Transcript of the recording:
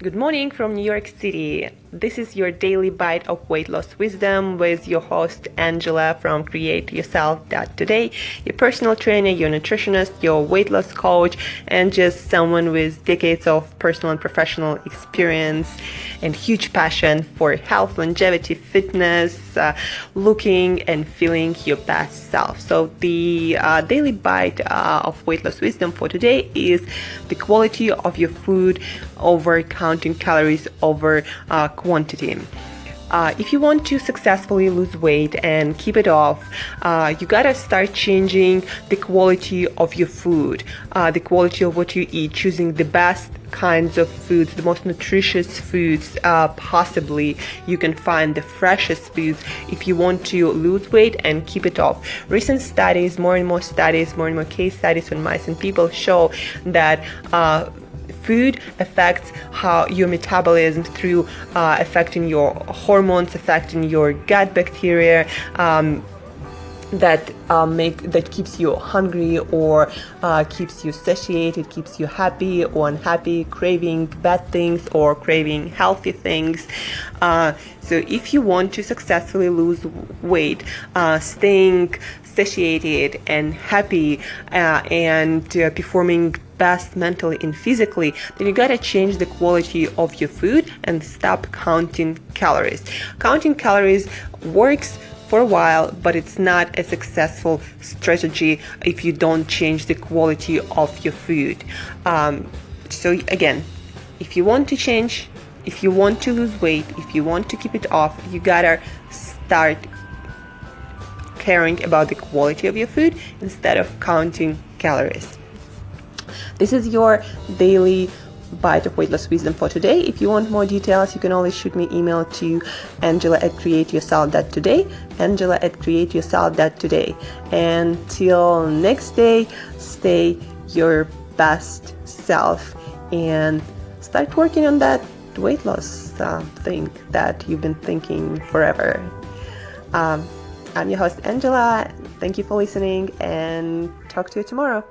Good morning from New York City. This is your daily bite of weight loss wisdom with your host Angela from Create Yourself Today, your personal trainer, your nutritionist, your weight loss coach, and just someone with decades of personal and professional experience and huge passion for health, longevity, fitness, uh, looking and feeling your best self. So the uh, daily bite uh, of weight loss wisdom for today is the quality of your food over counting calories over uh, quantity. Uh, if you want to successfully lose weight and keep it off, uh, you gotta start changing the quality of your food, uh, the quality of what you eat, choosing the best kinds of foods, the most nutritious foods uh, possibly you can find, the freshest foods if you want to lose weight and keep it off. Recent studies, more and more studies, more and more case studies on mice and people show that uh, food affects how your metabolism through uh, affecting your hormones, affecting your gut bacteria. Um, that uh, make that keeps you hungry or uh, keeps you satiated, keeps you happy or unhappy, craving bad things or craving healthy things. Uh, so if you want to successfully lose weight, uh, staying satiated and happy uh, and uh, performing best mentally and physically, then you gotta change the quality of your food and stop counting calories. Counting calories works for a while, but it's not a successful strategy if you don't change the quality of your food. Um, so, again, if you want to change, if you want to lose weight, if you want to keep it off, you gotta start caring about the quality of your food instead of counting calories. This is your daily bite of weight loss wisdom for today. If you want more details, you can always shoot me email to angela at createyourself.today, angela at createyourself.today. Until next day, stay your best self and start working on that weight loss uh, thing that you've been thinking forever. Um, I'm your host, Angela. Thank you for listening and talk to you tomorrow.